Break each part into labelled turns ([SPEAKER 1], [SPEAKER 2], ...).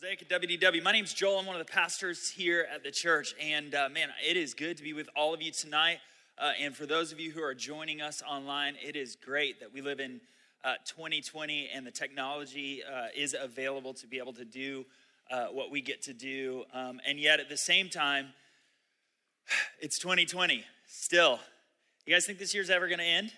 [SPEAKER 1] Mosaic WDW. My name's Joel. I'm one of the pastors here at the church. And uh, man, it is good to be with all of you tonight. Uh, and for those of you who are joining us online, it is great that we live in uh, 2020 and the technology uh, is available to be able to do uh, what we get to do. Um, and yet at the same time, it's 2020 still. You guys think this year's ever going to end?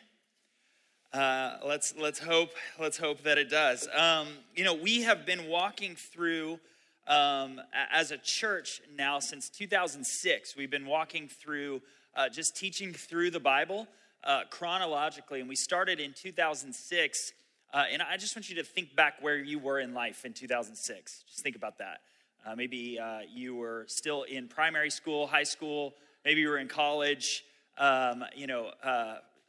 [SPEAKER 1] Uh, let's let's hope let's hope that it does. Um, you know, we have been walking through um, as a church now since 2006. We've been walking through uh, just teaching through the Bible uh, chronologically, and we started in 2006. Uh, and I just want you to think back where you were in life in 2006. Just think about that. Uh, maybe uh, you were still in primary school, high school. Maybe you were in college. Um, you know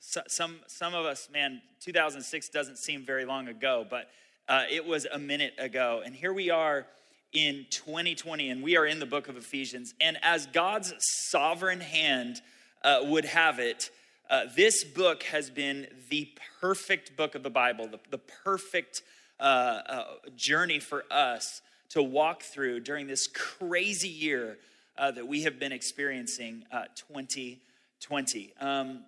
[SPEAKER 1] so, some, some of us, man, 2006 doesn't seem very long ago, but uh, it was a minute ago. And here we are in 2020, and we are in the book of Ephesians. And as God's sovereign hand uh, would have it, uh, this book has been the perfect book of the Bible, the, the perfect uh, uh, journey for us to walk through during this crazy year uh, that we have been experiencing 2020. Um,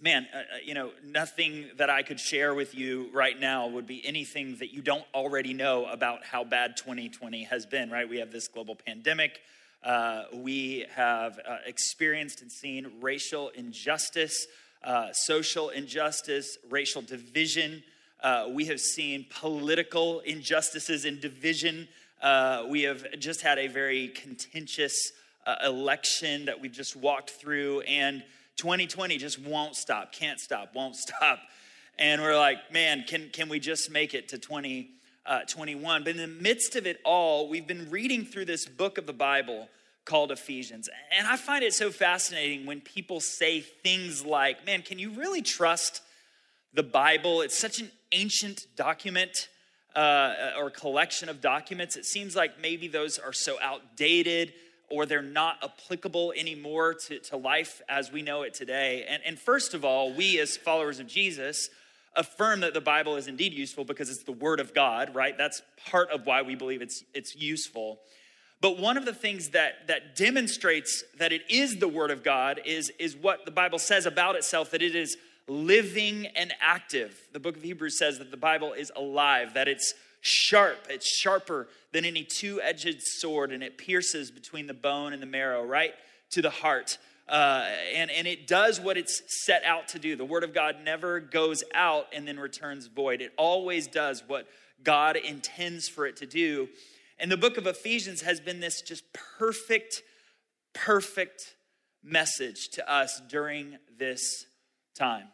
[SPEAKER 1] man, uh, uh, you know, nothing that I could share with you right now would be anything that you don't already know about how bad 2020 has been, right? We have this global pandemic. Uh, we have uh, experienced and seen racial injustice, uh, social injustice, racial division. Uh, we have seen political injustices and division. we have just had a very contentious election that we've just walked through. And 2020 just won't stop, can't stop, won't stop. And we're like, man, can, can we just make it to 2021? Uh, but in the midst of it all, we've been reading through this book of the Bible called Ephesians. And I find it so fascinating when people say things like, man, can you really trust the Bible? It's such an ancient document. Uh, or collection of documents. It seems like maybe those are so outdated or they're not applicable anymore to, to life as we know it today. And, and first of all, we as followers of Jesus affirm that the Bible is indeed useful because it's the Word of God, right? That's part of why we believe it's, it's useful. But one of the things that, that demonstrates that it is the Word of God is, is what the Bible says about itself that it is living and active. The book of Hebrews says that the Bible is alive, that it's sharp. It's sharper than any two edged sword, and it pierces between the bone and the marrow, right to the heart. Uh, and, and it does what it's set out to do. The Word of God never goes out and then returns void, it always does what God intends for it to do. And the book of Ephesians has been this just perfect, perfect message to us during this time.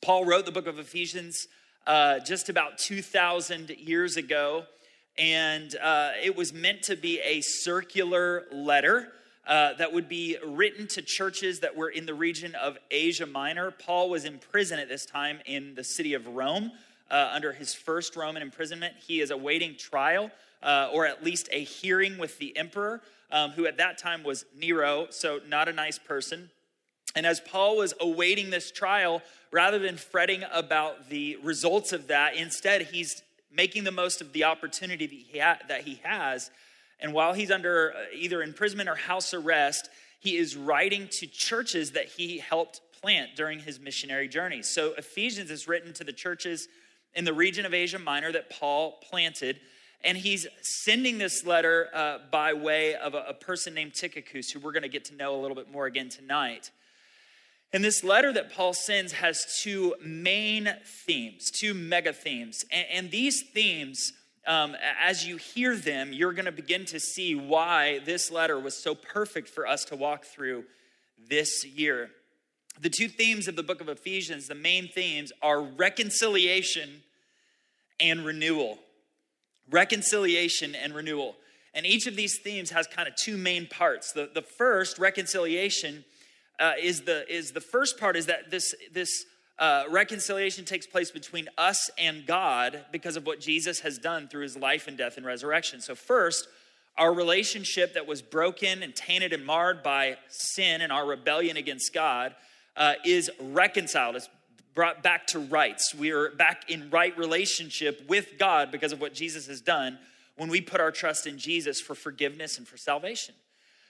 [SPEAKER 1] Paul wrote the book of Ephesians uh, just about 2,000 years ago. And uh, it was meant to be a circular letter uh, that would be written to churches that were in the region of Asia Minor. Paul was in prison at this time in the city of Rome uh, under his first Roman imprisonment. He is awaiting trial, uh, or at least a hearing with the emperor, um, who at that time was Nero, so not a nice person. And as Paul was awaiting this trial, rather than fretting about the results of that, instead he's making the most of the opportunity that he, ha- that he has. And while he's under uh, either imprisonment or house arrest, he is writing to churches that he helped plant during his missionary journey. So Ephesians is written to the churches in the region of Asia Minor that Paul planted. And he's sending this letter uh, by way of a, a person named Tychicus, who we're going to get to know a little bit more again tonight. And this letter that Paul sends has two main themes, two mega themes. And, and these themes, um, as you hear them, you're going to begin to see why this letter was so perfect for us to walk through this year. The two themes of the book of Ephesians, the main themes, are reconciliation and renewal. Reconciliation and renewal. And each of these themes has kind of two main parts. The, the first, reconciliation, uh, is the is the first part is that this this uh, reconciliation takes place between us and God because of what Jesus has done through his life and death and resurrection. So first, our relationship that was broken and tainted and marred by sin and our rebellion against God uh, is reconciled. It's brought back to rights. We are back in right relationship with God because of what Jesus has done when we put our trust in Jesus for forgiveness and for salvation.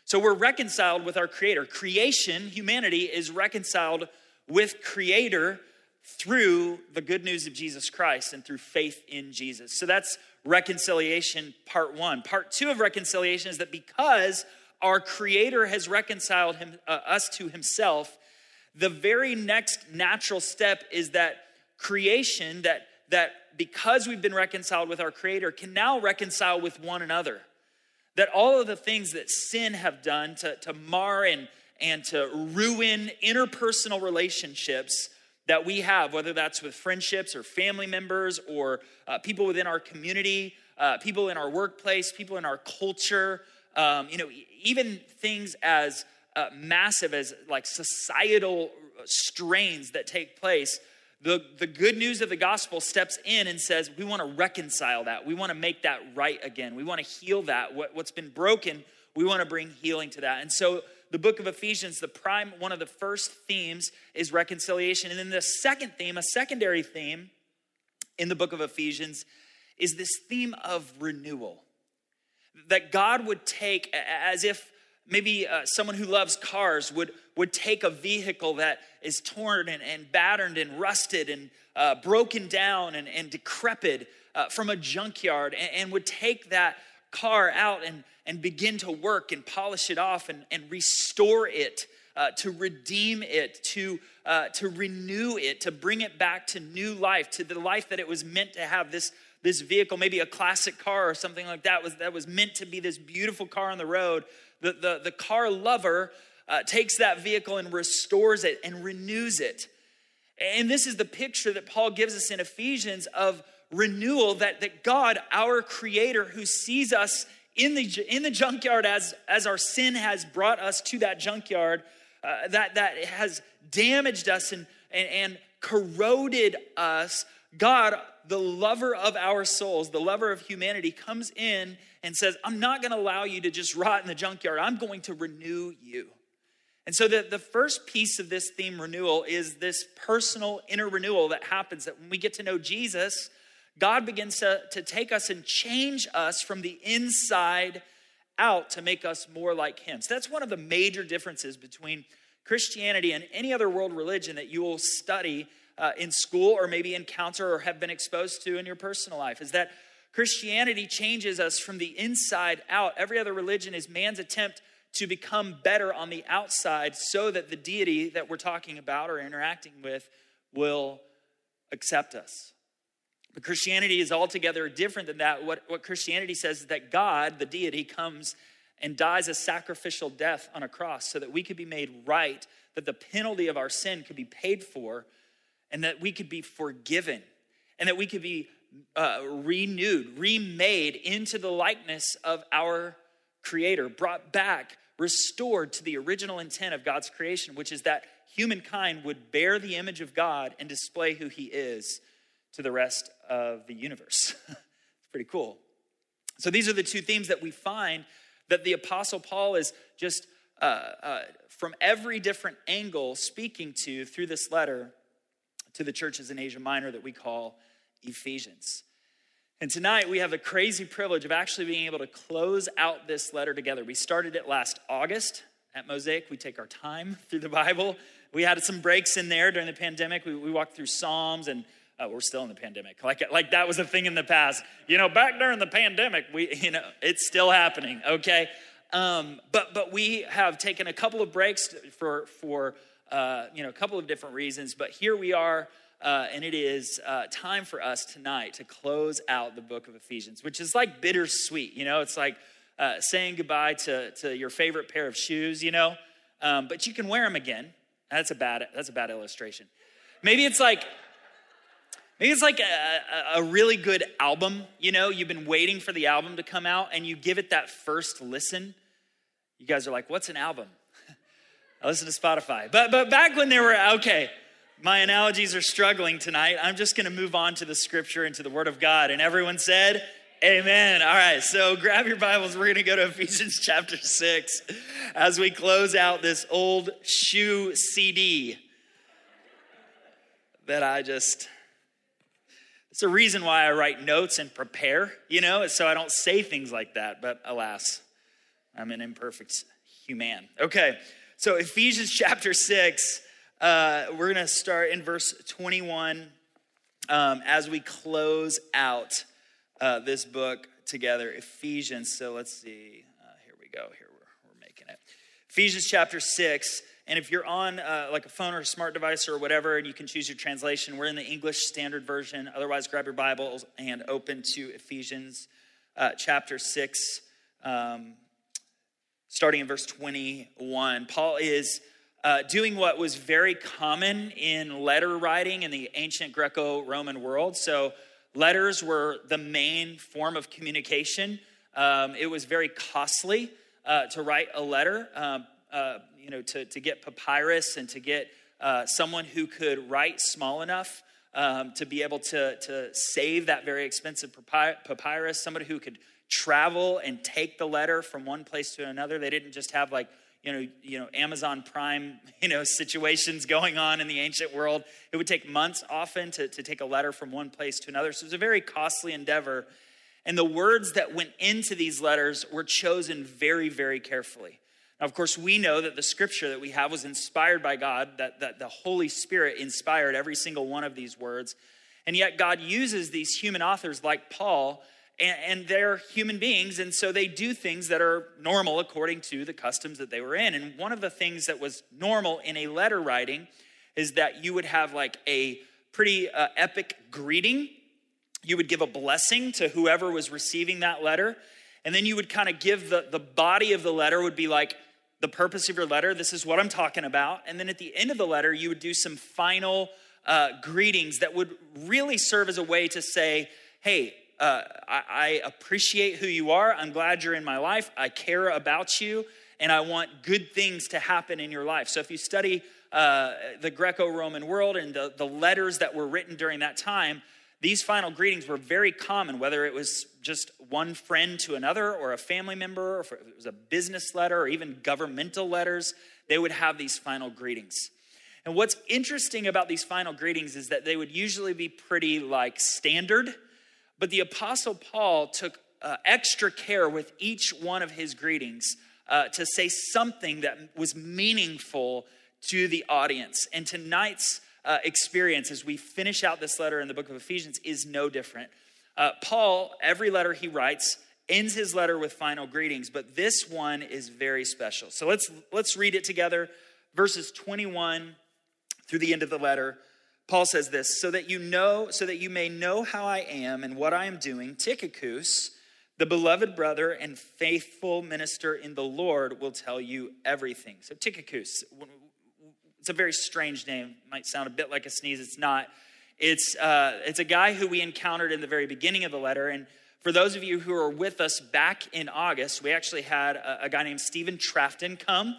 [SPEAKER 1] So we're reconciled with our Creator. Creation, humanity, is reconciled with Creator through the good news of Jesus Christ and through faith in Jesus. So that's reconciliation part one. Part two of reconciliation is that because our Creator has reconciled him, uh, us to Himself, the very next natural step is that creation, that, that because we've been reconciled with our Creator, can now reconcile with one another. That all of the things that sin have done to, to mar and, and to ruin interpersonal relationships that we have, whether that's with friendships or family members or uh, people within our community, uh, people in our workplace, people in our culture, um, you know, even things as uh, massive as like societal strains that take place. The, the good news of the gospel steps in and says, we want to reconcile that. We want to make that right again. We want to heal that. What, what's been broken, we want to bring healing to that. And so the book of Ephesians, the prime, one of the first themes is reconciliation. And then the second theme, a secondary theme in the book of Ephesians, is this theme of renewal. That God would take, as if maybe uh, someone who loves cars would, would take a vehicle that is torn and, and battered and rusted and uh, broken down and, and decrepit uh, from a junkyard and, and would take that car out and, and begin to work and polish it off and, and restore it, uh, to redeem it, to, uh, to renew it, to bring it back to new life, to the life that it was meant to have. This, this vehicle, maybe a classic car or something like that, was, that was meant to be this beautiful car on the road. The, the, the car lover uh, takes that vehicle and restores it and renews it. And this is the picture that Paul gives us in Ephesians of renewal that, that God, our creator, who sees us in the, in the junkyard as, as our sin has brought us to that junkyard, uh, that, that has damaged us and, and, and corroded us, God, the lover of our souls, the lover of humanity, comes in and says, I'm not going to allow you to just rot in the junkyard. I'm going to renew you. And so, the, the first piece of this theme renewal is this personal inner renewal that happens that when we get to know Jesus, God begins to, to take us and change us from the inside out to make us more like Him. So that's one of the major differences between Christianity and any other world religion that you will study uh, in school or maybe encounter or have been exposed to in your personal life is that Christianity changes us from the inside out. Every other religion is man's attempt to become better on the outside so that the deity that we're talking about or interacting with will accept us. But Christianity is altogether different than that. What, what Christianity says is that God, the deity, comes and dies a sacrificial death on a cross so that we could be made right, that the penalty of our sin could be paid for, and that we could be forgiven, and that we could be uh, renewed, remade into the likeness of our Creator, brought back, restored to the original intent of God's creation, which is that humankind would bear the image of God and display who He is to the rest of the universe. it's pretty cool. So, these are the two themes that we find that the Apostle Paul is just uh, uh, from every different angle speaking to through this letter to the churches in Asia Minor that we call Ephesians. And tonight we have the crazy privilege of actually being able to close out this letter together. We started it last August at Mosaic. We take our time through the Bible. We had some breaks in there during the pandemic. We, we walked through Psalms and uh, we're still in the pandemic. Like, like that was a thing in the past. You know, back during the pandemic, we, you know, it's still happening, okay? Um, but, but we have taken a couple of breaks for, for uh, you know, a couple of different reasons. But here we are, uh, and it is uh, time for us tonight to close out the book of Ephesians, which is like bittersweet. You know, it's like uh, saying goodbye to, to your favorite pair of shoes, you know, um, but you can wear them again. That's a bad, that's a bad illustration. Maybe it's like Maybe it's like a, a, really good album, you know, you've been waiting for the album to come out and you give it that first listen. You guys are like, what's an album? I listen to Spotify. But, but back when they were, okay, my analogies are struggling tonight. I'm just going to move on to the scripture and to the word of God. And everyone said, Amen. All right, so grab your Bibles. We're going to go to Ephesians chapter 6 as we close out this old shoe CD that I just It's a reason why I write notes and prepare, you know, so I don't say things like that. But alas, I'm an imperfect human. Okay, so Ephesians chapter 6, uh, we're going to start in verse 21 um, as we close out uh, this book together, Ephesians. So let's see. Uh, here we go. Here we're, we're making it. Ephesians chapter 6. And if you're on uh, like a phone or a smart device or whatever, and you can choose your translation, we're in the English Standard Version. Otherwise, grab your Bibles and open to Ephesians uh, chapter 6, um, starting in verse 21. Paul is uh, doing what was very common in letter writing in the ancient Greco Roman world. So, letters were the main form of communication. Um, it was very costly uh, to write a letter. Um, uh, you know, to, to get papyrus and to get uh, someone who could write small enough um, to be able to, to save that very expensive papyrus, somebody who could travel and take the letter from one place to another. They didn't just have like, you know, you know, Amazon Prime, you know, situations going on in the ancient world. It would take months often to, to take a letter from one place to another. So it was a very costly endeavor. And the words that went into these letters were chosen very, very carefully. Now, of course, we know that the scripture that we have was inspired by God, that, that the Holy Spirit inspired every single one of these words. And yet, God uses these human authors like Paul, and, and they're human beings, and so they do things that are normal according to the customs that they were in. And one of the things that was normal in a letter writing is that you would have like a pretty uh, epic greeting. You would give a blessing to whoever was receiving that letter. And then you would kind of give the, the body of the letter would be like, the purpose of your letter. This is what I'm talking about. And then at the end of the letter, you would do some final uh, greetings that would really serve as a way to say, hey, uh, I, I appreciate who you are. I'm glad you're in my life. I care about you, and I want good things to happen in your life. So if you study uh, the Greco Roman world and the, the letters that were written during that time, these final greetings were very common, whether it was just one friend to another or a family member, or if it was a business letter or even governmental letters, they would have these final greetings. And what's interesting about these final greetings is that they would usually be pretty like standard, but the Apostle Paul took uh, extra care with each one of his greetings uh, to say something that was meaningful to the audience. And tonight's uh, experience as we finish out this letter in the book of Ephesians is no different. Uh, Paul, every letter he writes, ends his letter with final greetings, but this one is very special. So let's let's read it together, verses 21 through the end of the letter. Paul says this, so that you know, so that you may know how I am and what I am doing, Tychicus, the beloved brother and faithful minister in the Lord, will tell you everything. So Tychicus, it's a very strange name. Might sound a bit like a sneeze. It's not. It's, uh, it's a guy who we encountered in the very beginning of the letter. And for those of you who are with us back in August, we actually had a, a guy named Stephen Trafton come.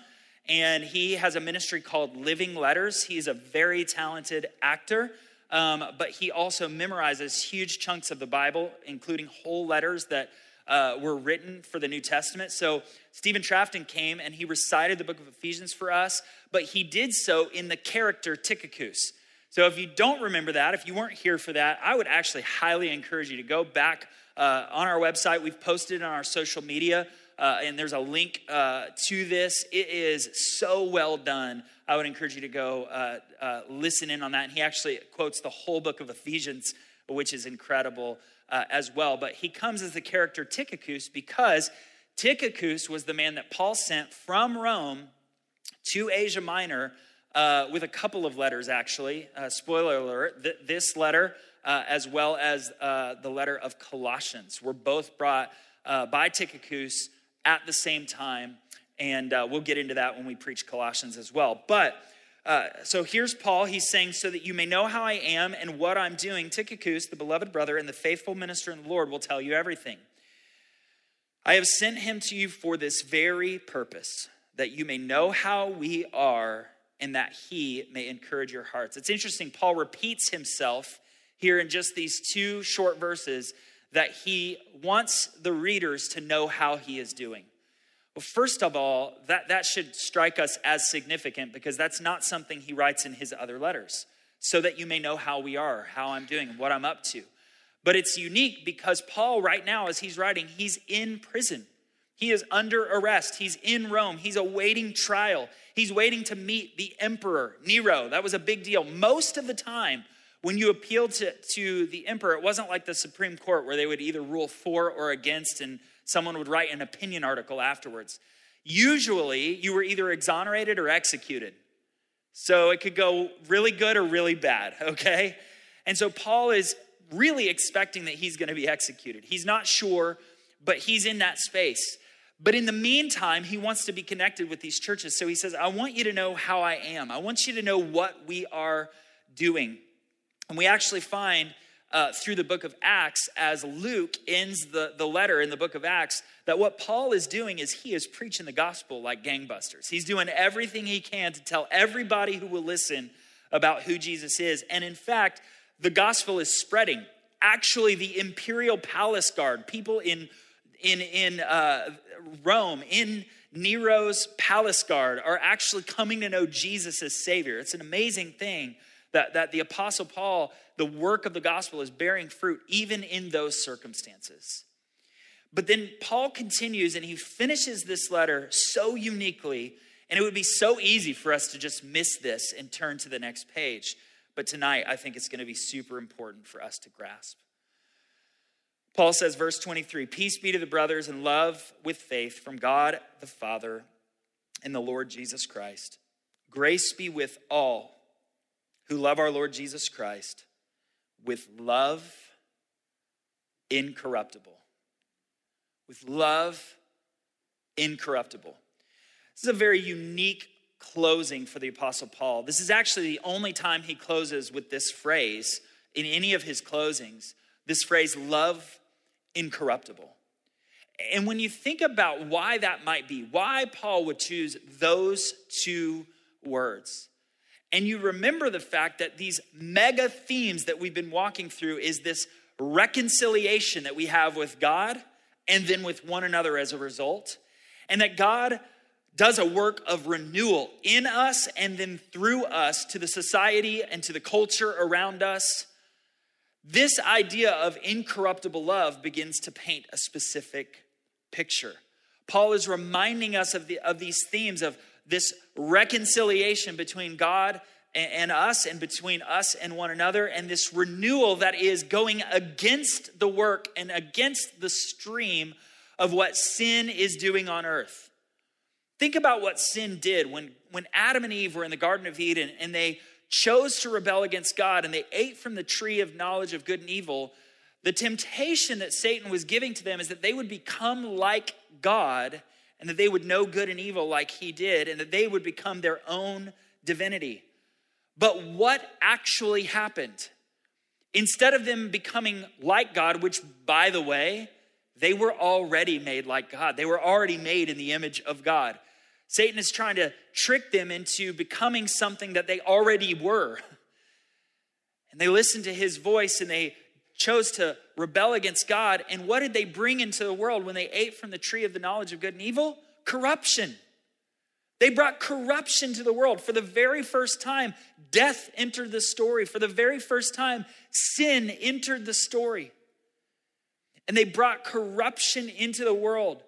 [SPEAKER 1] And he has a ministry called Living Letters. He's a very talented actor. Um, but he also memorizes huge chunks of the Bible, including whole letters that uh, were written for the New Testament. So Stephen Trafton came and he recited the book of Ephesians for us, but he did so in the character Tychicus. So if you don't remember that, if you weren't here for that, I would actually highly encourage you to go back uh, on our website. We've posted on our social media. Uh, and there's a link uh, to this. It is so well done. I would encourage you to go uh, uh, listen in on that. And he actually quotes the whole book of Ephesians, which is incredible uh, as well. But he comes as the character Tychicus because Tychicus was the man that Paul sent from Rome to Asia Minor uh, with a couple of letters, actually. Spoiler alert th- this letter, uh, as well as uh, the letter of Colossians, were both brought uh, by Tychicus at the same time. And we'll get into that when we preach Colossians as well. But uh, so here's Paul. He's saying, So that you may know how I am and what I'm doing, Tychicus, the beloved brother and the faithful minister in the Lord, will tell you everything. I have sent him to you for this very purpose, that you may know how we are and that he may encourage your hearts. It's interesting, Paul repeats himself here in just these two short verses that he wants the readers to know how he is doing. Well, first of all, that, that should strike us as significant because that's not something he writes in his other letters, so that you may know how we are, how I'm doing, what I'm up to. But it's unique because Paul, right now, as he's writing, he's in prison. He is under arrest. He's in Rome. He's awaiting trial. He's waiting to meet the emperor, Nero. That was a big deal. Most of the time, when you appealed to, to the emperor, it wasn't like the Supreme Court where they would either rule for or against and someone would write an opinion article afterwards. Usually, you were either exonerated or executed. So it could go really good or really bad, okay? And so Paul is really expecting that he's to be executed. He's not sure, but he's in that space. But in the meantime, he wants to be connected with these churches. So he says, I want you to know how I am. I want you to know what we are doing. And we actually find uh, through the book of Acts, as Luke ends the, the letter in the book of Acts, that what Paul is doing is he is preaching the gospel like gangbusters. He's doing everything he can to tell everybody who will listen about who Jesus is. And in fact, the gospel is spreading. Actually, the imperial palace guard, people in, in, in uh, Rome, in Nero's palace guard, are actually coming to know Jesus as Savior. It's an amazing thing that, that the Apostle Paul, the work of the gospel is bearing fruit even in those circumstances. But then Paul continues and he finishes this letter so uniquely, and it would be so easy for us to just miss this and turn to the next page. But tonight, I think it's going to be super important for us to grasp. Paul says, verse 23 Peace be to the brothers and love with faith from God the Father and the Lord Jesus Christ. Grace be with all who love our Lord Jesus Christ with love incorruptible. With love incorruptible. This is a very unique closing for the Apostle Paul. This is actually the only time he closes with this phrase in any of his closings this phrase, love incorruptible. And when you think about why that might be, why Paul would choose those two words, and you remember the fact that these mega themes that we've been walking through is this reconciliation that we have with God and then with one another as a result. And that God does a work of renewal in us and then through us to the society and to the culture around us. This idea of incorruptible love begins to paint a specific picture. Paul is reminding us of, the, of these themes of this reconciliation between God and us and between us and one another, and this renewal that is going against the work and against the stream of what sin is doing on earth. Think about what sin did when, when Adam and Eve were in the Garden of Eden and they chose to rebel against God and they ate from the tree of knowledge of good and evil. The temptation that Satan was giving to them is that they would become like God and that they would know good and evil like he did, and that they would become their own divinity. But what actually happened? Instead of them becoming like God, which, by the way, they were already made like God, they were already made in the image of God. Satan is trying to trick them into becoming something that they already were. And they listened to his voice and they chose to rebel against God. And what did they bring into the world when they ate from the tree of the knowledge of good and evil? Corruption. They brought corruption to the world. For the very first time, death entered the story. For the very first time, sin entered the story. And they brought corruption into the world.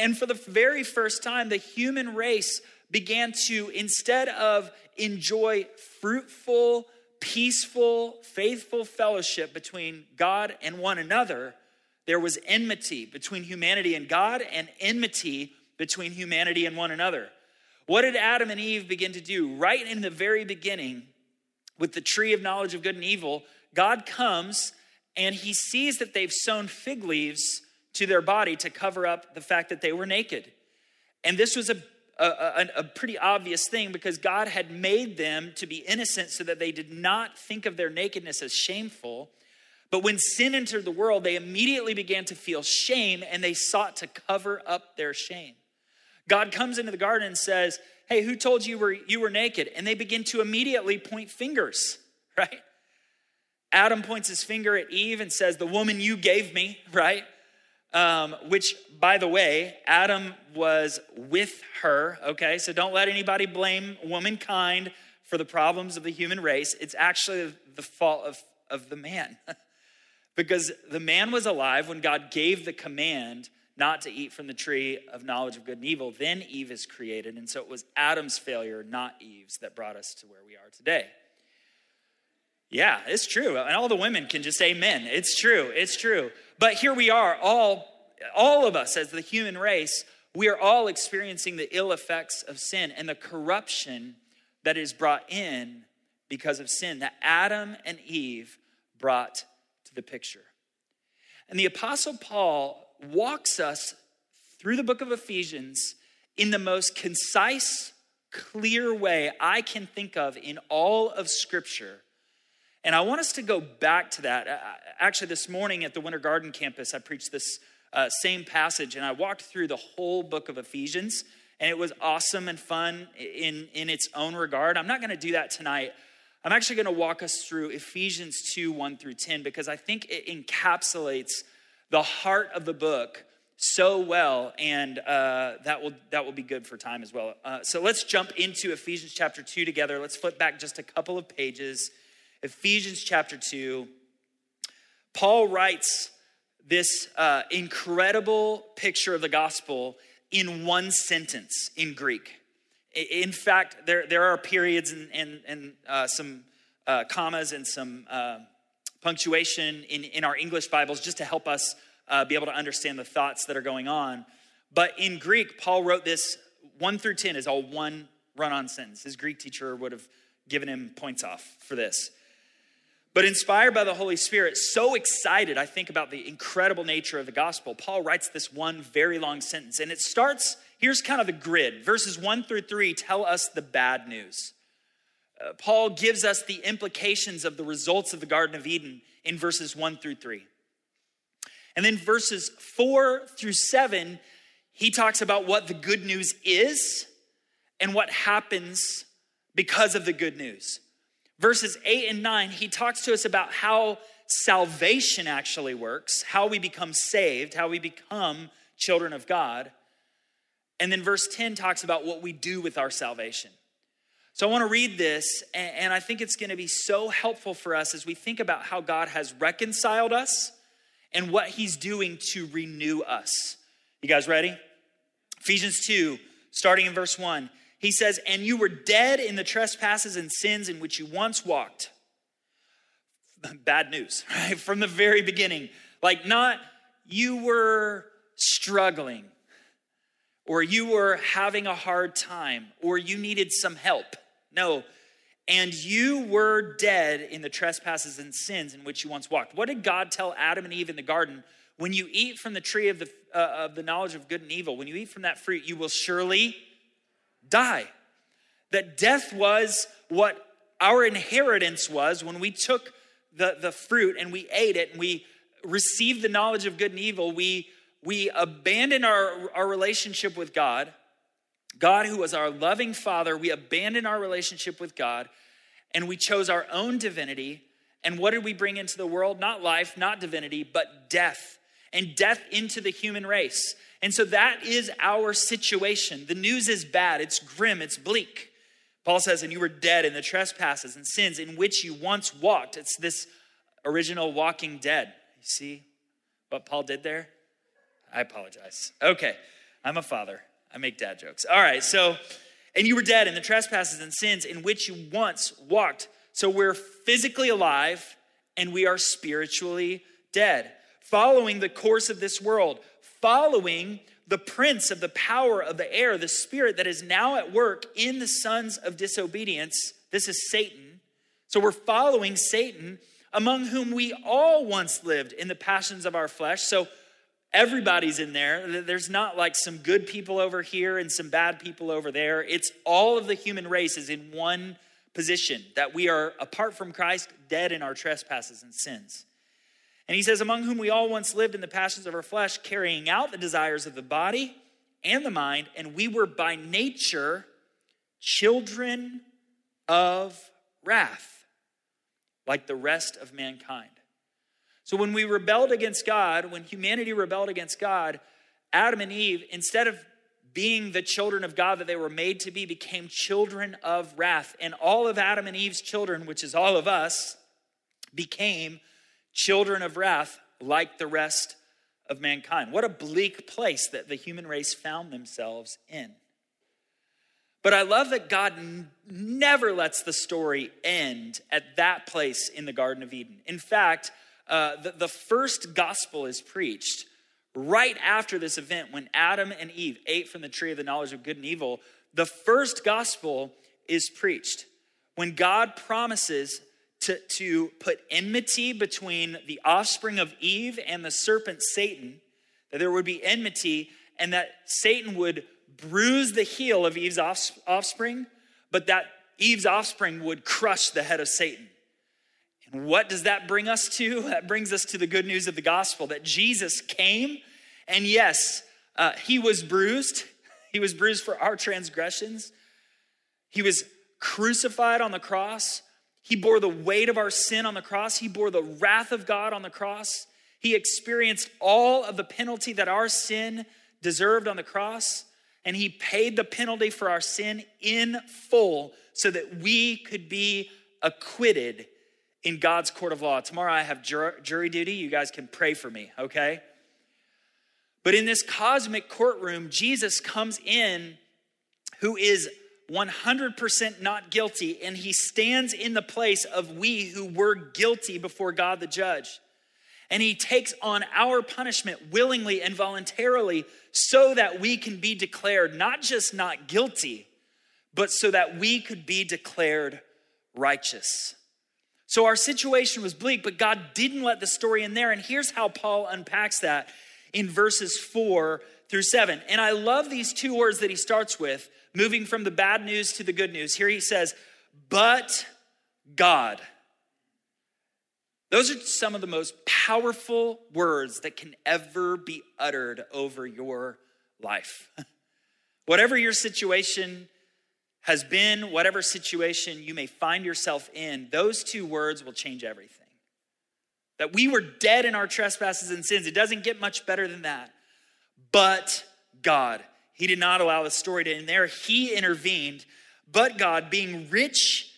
[SPEAKER 1] And for the very first time, the human race began to, instead of enjoy fruitful, peaceful, faithful fellowship between God and one another, there was enmity between humanity and God and enmity between humanity and one another. What did Adam and Eve begin to do? Right in the very beginning, with the tree of knowledge of good and evil, God comes and he sees that they've sewn fig leaves to their body to cover up the fact that they were naked. And this was a a, a, pretty obvious thing because God had made them to be innocent so that they did not think of their nakedness as shameful. But when sin entered the world, they immediately began to feel shame and they sought to cover up their shame. God comes into the garden and says, Hey, who told you were, you were naked? And they begin to immediately point fingers, right? Adam points his finger at Eve and says, The woman you gave me, right? Um, which, by the way, Adam was with her, okay? So don't let anybody blame womankind for the problems of the human race. It's actually the fault of, of the man. Because the man was alive when God gave the command not to eat from the tree of knowledge of good and evil. Then Eve is created. And so it was Adam's failure, not Eve's, that brought us to where we are today. Yeah, it's true. And all the women can just say amen. It's true. It's true. But here we are, all, all of us as the human race, we are all experiencing the ill effects of sin and the corruption that is brought in because of sin that Adam and Eve brought to the picture. And the Apostle Paul walks us through the book of Ephesians in the most concise, clear way I can think of in all of Scripture. And I want us to go back to that. Actually, this morning at the Winter Garden campus, I preached this uh, same passage and I walked through the whole book of Ephesians, and it was awesome and fun in, in its own regard. I'm not going to do that tonight. I'm actually going to walk us through Ephesians 2 1 through 10 because I think it encapsulates the heart of the book so well, and uh, that will that will be good for time as well. Uh, so let's jump into Ephesians chapter two together. Let's flip back just a couple of pages. Ephesians chapter two. Paul writes this uh, incredible picture of the gospel in one sentence in Greek. In fact, there, there are periods and, and, and uh, some uh, commas and some uh, punctuation in, in our English Bibles just to help us uh, be able to understand the thoughts that are going on. But in Greek, Paul wrote this 1 through 10 is all one run on sentence. His Greek teacher would have given him points off for this. But inspired by the Holy Spirit, so excited, I think, about the incredible nature of the gospel, Paul writes this one very long sentence. And it starts here's kind of the grid. Verses one through three tell us the bad news. Uh, Paul gives us the implications of the results of the Garden of Eden in verses 1 through 3. And then verses 4 through 7, he talks about what the good news is and what happens because of the good news. Verses 8 and 9, he talks to us about how salvation actually works, how we become saved, how we become children of God. And then verse 10 talks about what we do with our salvation. So I want to read this, and I think it's going to be so helpful for us as we think about how God has reconciled us and what he's doing to renew us. You guys ready? Ephesians 2, starting in verse 1. He says, And you were dead in the trespasses and sins in which you once walked. Bad news, right? From the very beginning. Like, not you were struggling, or you were having a hard time, or you needed some help. No. And you were dead in the trespasses and sins in which you once walked. What did God tell Adam and Eve in the garden? When you eat from the tree of the, uh, of the knowledge of good and evil, when you eat from that fruit, you will surely die. That death was what our inheritance was when we took the, the fruit and we ate it and we received the knowledge of good and evil. We, we abandoned our, our relationship with God God, who was our loving Father, we abandoned our relationship with God and we chose our own divinity. And what did we bring into the world? Not life, not divinity, but death, and death into the human race. And so that is our situation. The news is bad, it's grim, it's bleak. Paul says, and you were dead in the trespasses and sins in which you once walked. It's this original walking dead. You see what Paul did there? I apologize. Okay, I'm a father. I make dad jokes. All right, so, and you were dead in the trespasses and sins in which you once walked. So we're physically alive and we are spiritually dead, following the course of this world, following the prince of the power of the air, the spirit that is now at work in the sons of disobedience. This is Satan. So we're following Satan, among whom we all once lived in the passions of our flesh. So Everybody's in there. There's not like some good people over here and some bad people over there. It's all of the human race is in one position that we are, apart from Christ, dead in our trespasses and sins. And he says, Among whom we all once lived in the passions of our flesh, carrying out the desires of the body and the mind, and we were by nature children of wrath, like the rest of mankind. So when we rebelled against God, when humanity rebelled against God, Adam and Eve, instead of being the children of God that they were made to be, became children of wrath. And all of Adam and Eve's children, which is all of us, became children of wrath like the rest of mankind. What a bleak place that the human race found themselves in. But I love that God n- never lets the story end at that place in the Garden of Eden. In fact, uh, the, the first gospel is preached right after this event when Adam and Eve ate from the tree of the knowledge of good and evil. The first gospel is preached when God promises to, to put enmity between the offspring of Eve and the serpent Satan, that there would be enmity, and that Satan would bruise the heel of Eve's offspring, but that Eve's offspring would crush the head of Satan. And what does that bring us to? That brings us to the good news of the gospel that Jesus came, and yes, uh, he was bruised. He was bruised for our transgressions. He was crucified on the cross. He bore the weight of our sin on the cross. He bore the wrath of God on the cross. He experienced all of the penalty that our sin deserved on the cross. And he paid the penalty for our sin in full so that we could be acquitted in God's court of law. Tomorrow I have jury duty. You guys can pray for me, okay? But in this cosmic courtroom, Jesus comes in who is 100% not guilty, and he stands in the place of we who were guilty before God the judge. And he takes on our punishment willingly and voluntarily so that we can be declared not just not guilty, but so that we could be declared righteous. So our situation was bleak, but God didn't let the story in there. And here's how Paul unpacks that in verses four through seven. And I love these two words that he starts with moving from the bad news to the good news. Here he says, but God. Those are some of the most powerful words that can ever be uttered over your life. whatever your situation has been, whatever situation you may find yourself in, those two words will change everything. That we were dead in our trespasses and sins. It doesn't get much better than that. But God. He did not allow the story to end there. He intervened, but God, being rich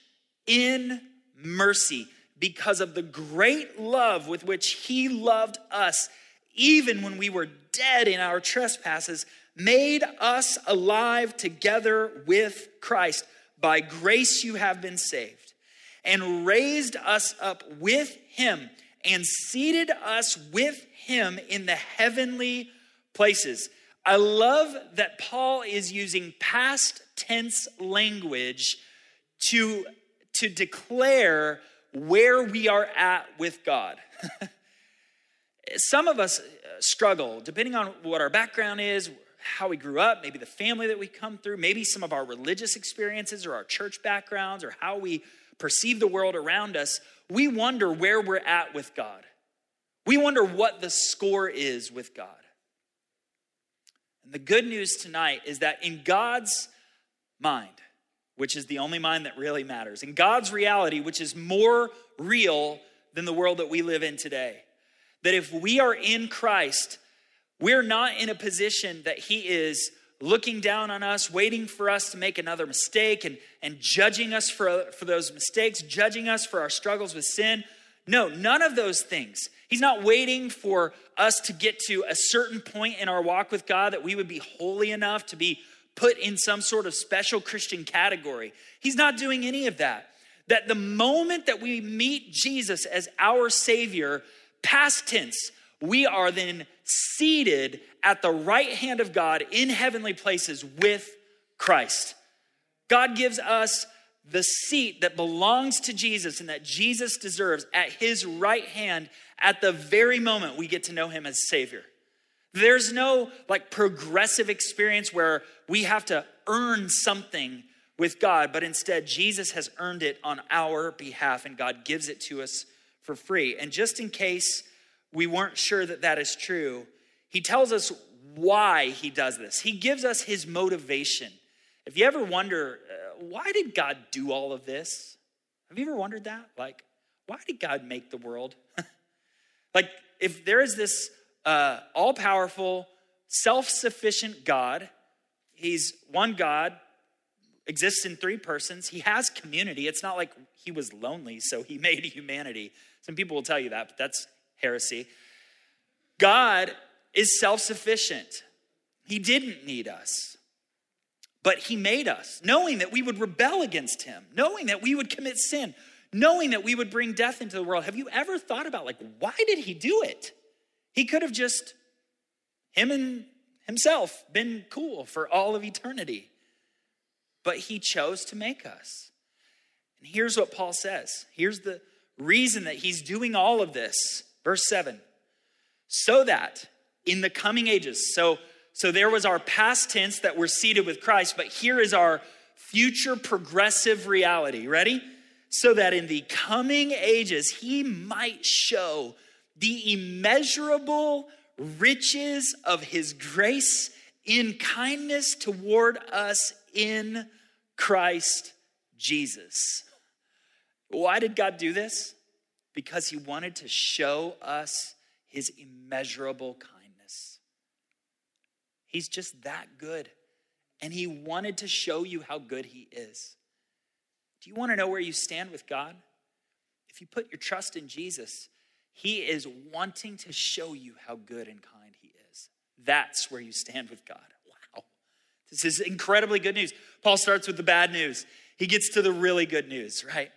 [SPEAKER 1] in mercy, because of the great love with which He loved us, even when we were dead in our trespasses, made us alive together with Christ. By grace you have been saved, and raised us up with Him, and seated us with Him in the heavenly places I love that Paul is using past tense language to, to declare where we are at with God. Some of us uh, struggle, depending on what our background is, how we grew up, maybe the family that we come through, maybe some of our religious experiences or our church backgrounds or how we perceive the world around us. We wonder where we're at with God. We wonder what the score is with God. And the good news tonight is that in God's mind, which is the only mind that really matters, in God's reality, which is more real than the world that we live in today, that if we are in Christ, we're not in a position that He is looking down on us, waiting for us to make another mistake and, and judging us for, for those mistakes, judging us for our struggles with sin. No, none of those things. He's not waiting for us to get to a certain point in our walk with God that we would be holy enough to be put in some sort of special Christian category. He's not doing any of that. That the moment that we meet Jesus as our Savior, past tense, we are then seated at the right hand of God in heavenly places with Christ. God gives us the seat that belongs to Jesus and that Jesus deserves at his right hand at the very moment we get to know him as Savior. There's no like progressive experience where we have to earn something with God, but instead, Jesus has earned it on our behalf and God gives it to us for free. And just in case we weren't sure that that is true, he tells us why he does this. He gives us his motivation. If you ever wonder, uh, why did God do all of this? Have you ever wondered that? Like, why did God make the world? like, if there is this uh, all powerful, self sufficient God, He's one God, exists in three persons. He has community. It's not like he was lonely, so he made humanity. Some people will tell you that, but that's heresy. God is self sufficient. He didn't need us, but He made us, knowing that we would rebel against Him, knowing that we would commit sin, knowing that we would bring death into the world. Have you ever thought about, like, why did He do it? He could have just, Him and Himself, been cool for all of eternity, but He chose to make us. And here's what Paul says. Here's the reason that he's doing all of this. Verse 7 so that in the coming ages, so, so there was our past tense that we're seated with Christ, but here is our future progressive reality. Ready? So that in the coming ages, he might show the immeasurable riches of his grace in kindness toward us in Christ Jesus. Why did God do this? Because he wanted to show us his immeasurable kindness. He's just that good. And he wanted to show you how good he is. Do you want to know where you stand with God? If you put your trust in Jesus, he is wanting to show you how good and kind he is. That's where you stand with God. Wow. This is incredibly good news. Paul starts with the bad news. He gets to the really good news, right?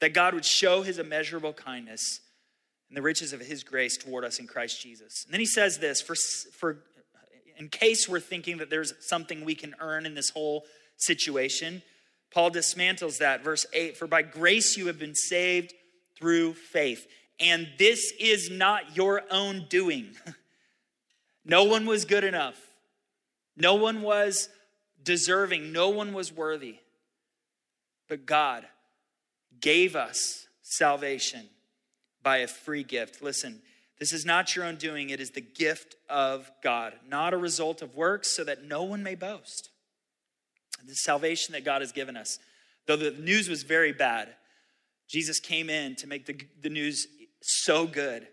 [SPEAKER 1] That God would show his immeasurable kindness and the riches of his grace toward us in Christ Jesus. And then he says this for, for in case we're thinking that there's something we can earn in this whole situation, Paul dismantles that. Verse 8 For by grace you have been saved through faith. And this is not your own doing. no one was good enough, no one was deserving, no one was worthy. But God gave us salvation by a free gift. Listen, this is not your own doing, it is the gift of God, not a result of works, so that no one may boast. The salvation that God has given us, though the news was very bad, Jesus came in to make the, the news so good.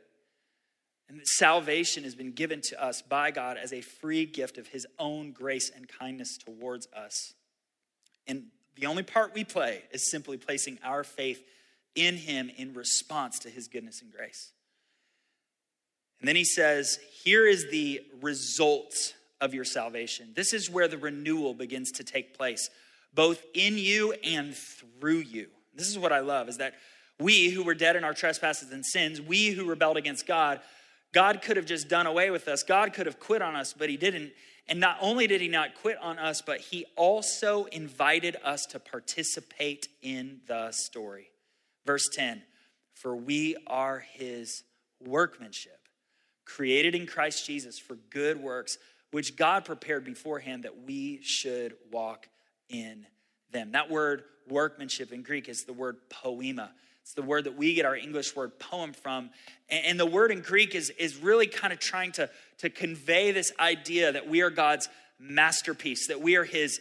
[SPEAKER 1] And salvation has been given to us by God as a free gift of his own grace and kindness towards us. And the only part we play is simply placing our faith in him in response to his goodness and grace. And then he says, Here is the result of your salvation. This is where the renewal begins to take place, both in you and through you. This is what I love is that we who were dead in our trespasses and sins, we who rebelled against God, God could have just done away with us. God could have quit on us, but he didn't. And not only did he not quit on us, but he also invited us to participate in the story. Verse 10 For we are his workmanship, created in Christ Jesus for good works, which God prepared beforehand that we should walk in them. That word workmanship in Greek is the word poema. It's the word that we get our English word poem from. And the word in Greek is, is really kind of trying to, to convey this idea that we are God's masterpiece, that we are his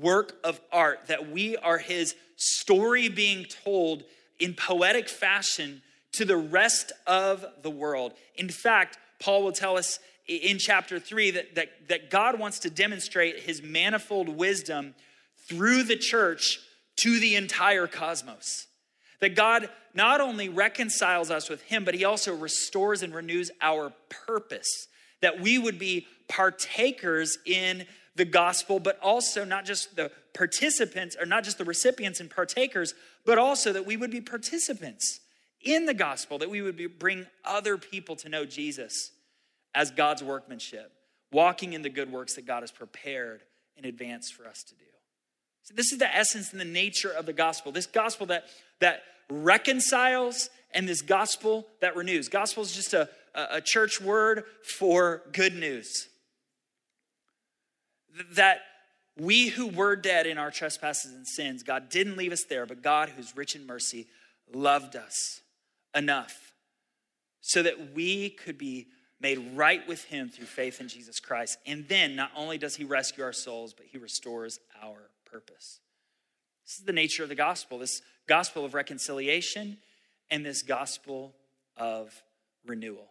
[SPEAKER 1] work of art, that we are his story being told in poetic fashion to the rest of the world. In fact, Paul will tell us in chapter 3 that, that, that God wants to demonstrate his manifold wisdom through the church to the entire cosmos. That God not only reconciles us with him, but he also restores and renews our purpose. That we would be partakers in the gospel, but also not just the participants, or not just the recipients and partakers, but also that we would be participants in the gospel, that we would be, bring other people to know Jesus as God's workmanship, walking in the good works that God has prepared in advance for us to do. So this is the essence and the nature of the gospel. This gospel that, that reconciles and this gospel that renews. Gospel is just a, a church word for good news that we who were dead in our trespasses and sins, God didn't leave us there, but God, who's rich in mercy, loved us enough so that we could be made right with Him through faith in Jesus Christ. And then not only does He rescue our souls, but He restores our purpose. This is the nature of the gospel this gospel of reconciliation and this gospel of renewal.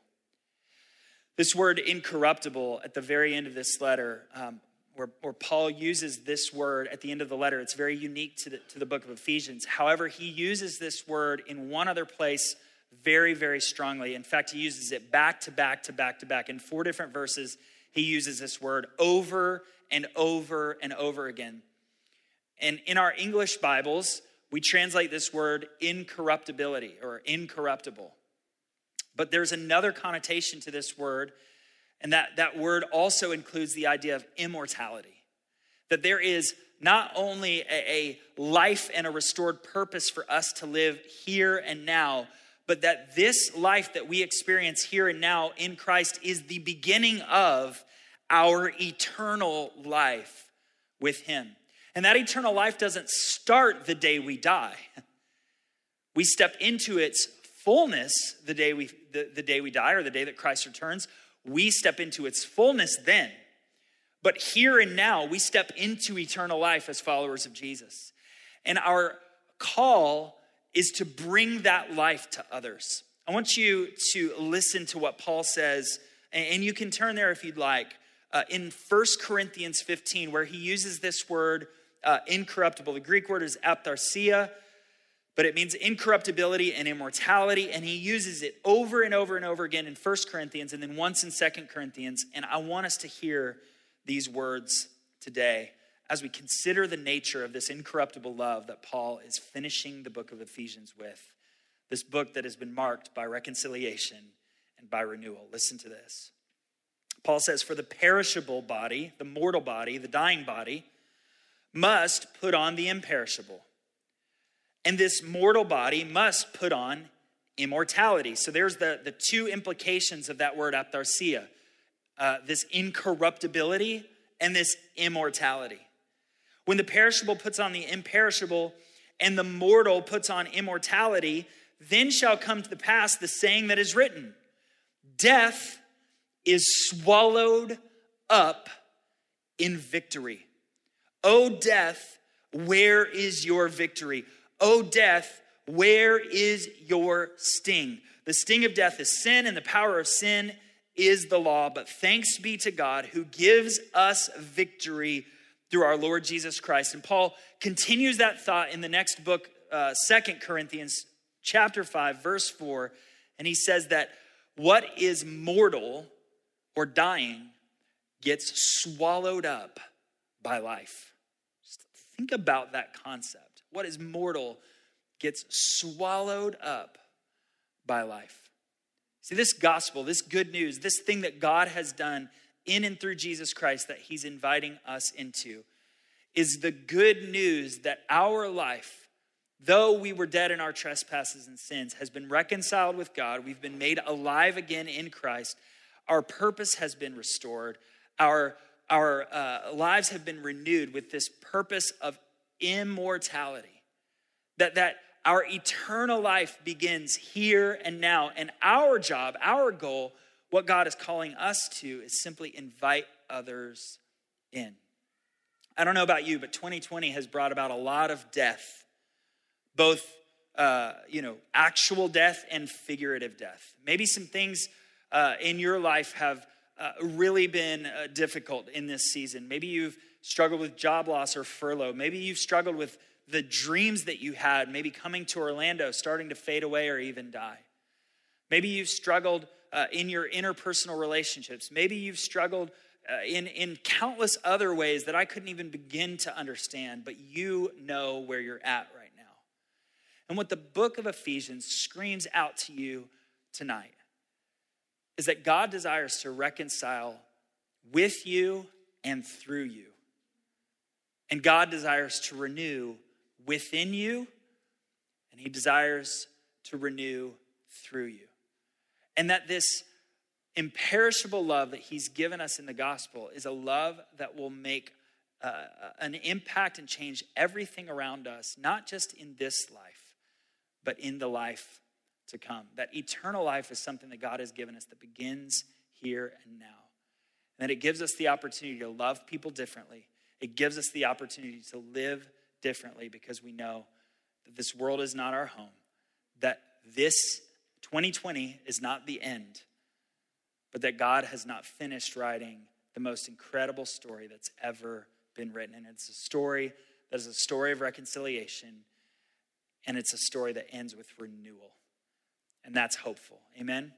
[SPEAKER 1] This word incorruptible at the very end of this letter, um, where, where Paul uses this word at the end of the letter. It's very unique to the, to the book of Ephesians. However, he uses this word in one other place very, very strongly. In fact, he uses it back to back to back to back. In four different verses, he uses this word over and over and over again. And in our English Bibles, we translate this word incorruptibility or incorruptible. But there's another connotation to this word and that, that word also includes the idea of immortality. That there is not only a, a life and a restored purpose for us to live here and now, but that this life that we experience here and now in Christ is the beginning of our eternal life with Him. And that eternal life doesn't start the day we die. We step into its fullness the day we, the, the day we die or the day that Christ returns we step into its fullness then. But here and now, we step into eternal life as followers of Jesus. And our call is to bring that life to others. I want you to listen to what Paul says, and you can turn there if you'd like, uh, in 1 Corinthians 15, where he uses this word uh, incorruptible. The Greek word is aphtharsia but it means incorruptibility and immortality. And he uses it over and over and over again in First Corinthians and then once in Second Corinthians. And I want us to hear these words today as we consider the nature of this incorruptible love that Paul is finishing the book of Ephesians with. This book that has been marked by reconciliation and by renewal. Listen to this. Paul says, For the perishable body, the mortal body, the dying body, must put on the imperishable and this mortal body must put on immortality. So there's the, the two implications of that word aphtharsia uh, this incorruptibility and this immortality. When the perishable puts on the imperishable and the mortal puts on immortality, then shall come to the pass the saying that is written Death is swallowed up in victory. O death, where is your victory? O death, where is your sting? The sting of death is sin, and the power of sin is the law. But thanks be to God who gives us victory through our Lord Jesus Christ. And Paul continues that thought in the next book, uh, Second Corinthians chapter 5, verse 4. And he says that what is mortal or dying gets swallowed up by life. Just think about that concept what is mortal gets swallowed up by life. See, this gospel, this good news, this thing that God has done in and through Jesus Christ that He's inviting us into, is the good news that our life, though we were dead in our trespasses and sins, has been reconciled with God. We've been made alive again in Christ. Our purpose has been restored. Our, our uh, lives have been renewed with this purpose of immortality. That, that our eternal life begins here and now. And our job, our goal, what God is calling us to is simply invite others in. I don't know about you, but 2020 has brought about a lot of death, both uh, you know actual death and figurative death. Maybe some things uh, in your life have uh, really been uh, difficult in this season. Maybe you've struggled with job loss or furlough. Maybe you've struggled with the dreams that you had, maybe coming to Orlando, starting to fade away or even die. Maybe you've struggled uh, in your interpersonal relationships. Maybe you've struggled uh, in, in countless other ways that I couldn't even begin to understand, but you know where you're at right now. And what the book of Ephesians screams out to you tonight is that God desires to reconcile with you and through you. And God desires to renew within you, and He desires to renew through you. And that this imperishable love that He's given us in the gospel is a love that will make uh, an impact and change everything around us, not just in this life, but in the life to come. That eternal life is something that God has given us that begins here and now. And that it gives us the opportunity to love people differently it gives us the opportunity to live differently because we know that this world is not our home, that this 2020 is not the end, but that God has not finished writing the most incredible story that's ever been written. And it's a story that is a story of reconciliation, and it's a story that ends with renewal. And that's hopeful. Amen?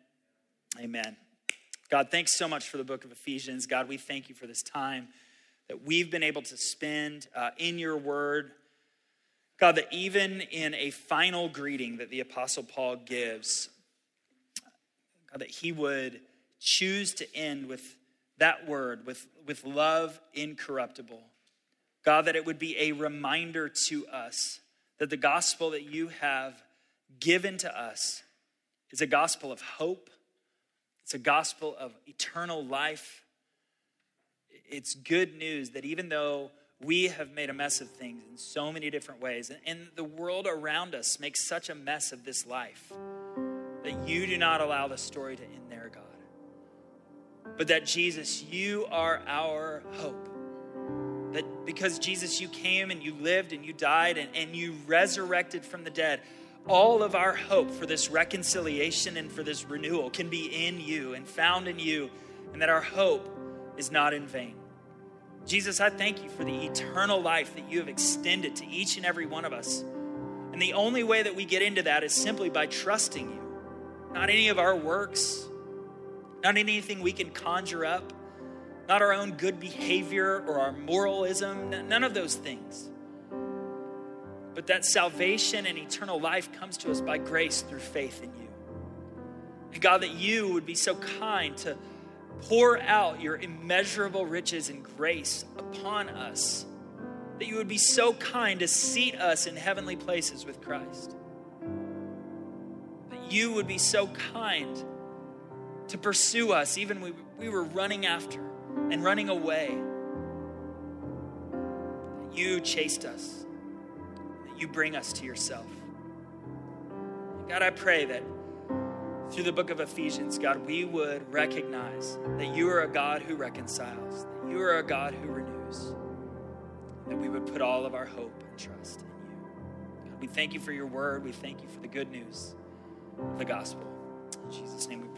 [SPEAKER 1] Amen. God, thanks so much for the book of Ephesians. God, we thank you for this time that we've been able to spend uh, in your word. God, that even in a final greeting that the Apostle Paul gives, God, that he would choose to end with that word, with, with love incorruptible. God, that it would be a reminder to us that the gospel that you have given to us is a gospel of hope, it's a gospel of eternal life. It's good news that even though we have made a mess of things in so many different ways, and the world around us makes such a mess of this life, that you do not allow the story to end there, God. But that Jesus, you are our hope. That because Jesus, you came and you lived and you died and, and you resurrected from the dead, all of our hope for this reconciliation and for this renewal can be in you and found in you, and that our hope is not in vain. Jesus, I thank you for the eternal life that you have extended to each and every one of us. And the only way that we get into that is simply by trusting you, not any of our works, not anything we can conjure up, not our own good behavior or our moralism, none of those things. But that salvation and eternal life comes to us by grace through faith in you. And God, that you would be so kind to pour out your immeasurable riches and grace upon us, that you would be so kind to seat us in heavenly places with Christ. You would be so kind to pursue us, even we, we were running after and running away. That you chased us, that you bring us to yourself. God, I pray that through the book of Ephesians, God, we would recognize that you are a God who reconciles, that you are a God who renews, that we would put all of our hope and trust in you. God, we thank you for your word. We thank you for the good news the gospel. In Jesus' name we.